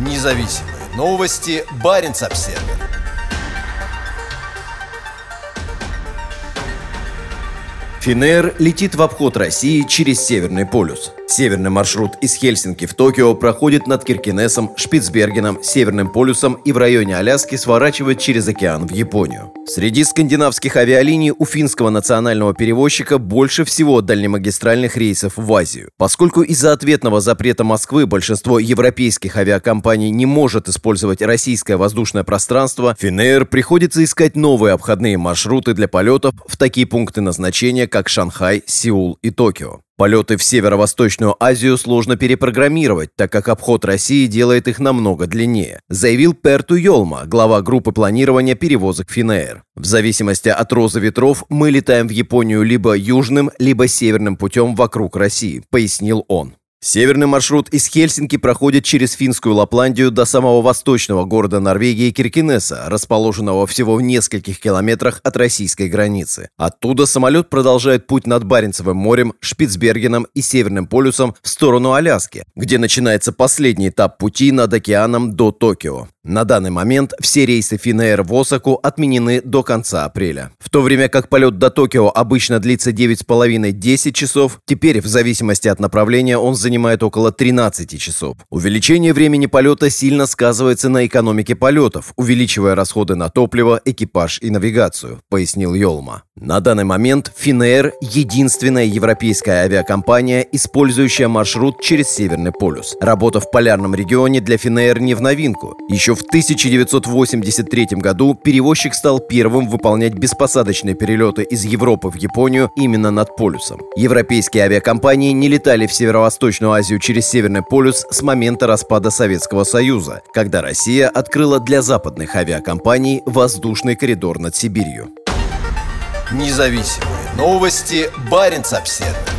Независимые новости. Барин обсерва Финер летит в обход России через Северный полюс. Северный маршрут из Хельсинки в Токио проходит над Киркинесом, Шпицбергеном, Северным полюсом и в районе Аляски сворачивает через океан в Японию. Среди скандинавских авиалиний у финского национального перевозчика больше всего дальнемагистральных рейсов в Азию. Поскольку из-за ответного запрета Москвы большинство европейских авиакомпаний не может использовать российское воздушное пространство, Финэйр приходится искать новые обходные маршруты для полетов в такие пункты назначения, как Шанхай, Сеул и Токио. Полеты в Северо-Восточную Азию сложно перепрограммировать, так как обход России делает их намного длиннее, заявил Перту Йолма, глава группы планирования перевозок Финэйр. В зависимости от розы ветров мы летаем в Японию либо южным, либо северным путем вокруг России, пояснил он. Северный маршрут из Хельсинки проходит через финскую Лапландию до самого восточного города Норвегии Киркинеса, расположенного всего в нескольких километрах от российской границы. Оттуда самолет продолжает путь над Баренцевым морем, Шпицбергеном и Северным полюсом в сторону Аляски, где начинается последний этап пути над океаном до Токио. На данный момент все рейсы Finnair в Осаку отменены до конца апреля. В то время как полет до Токио обычно длится 9,5-10 часов, теперь в зависимости от направления он занимает около 13 часов. Увеличение времени полета сильно сказывается на экономике полетов, увеличивая расходы на топливо, экипаж и навигацию, пояснил Йолма. На данный момент Finnair – единственная европейская авиакомпания, использующая маршрут через Северный полюс. Работа в полярном регионе для Finnair не в новинку. Еще в 1983 году перевозчик стал первым выполнять беспосадочные перелеты из Европы в Японию именно над полюсом. Европейские авиакомпании не летали в Северо-Восточную Азию через Северный полюс с момента распада Советского Союза, когда Россия открыла для западных авиакомпаний воздушный коридор над Сибирью. Независимые новости. Барин обседный.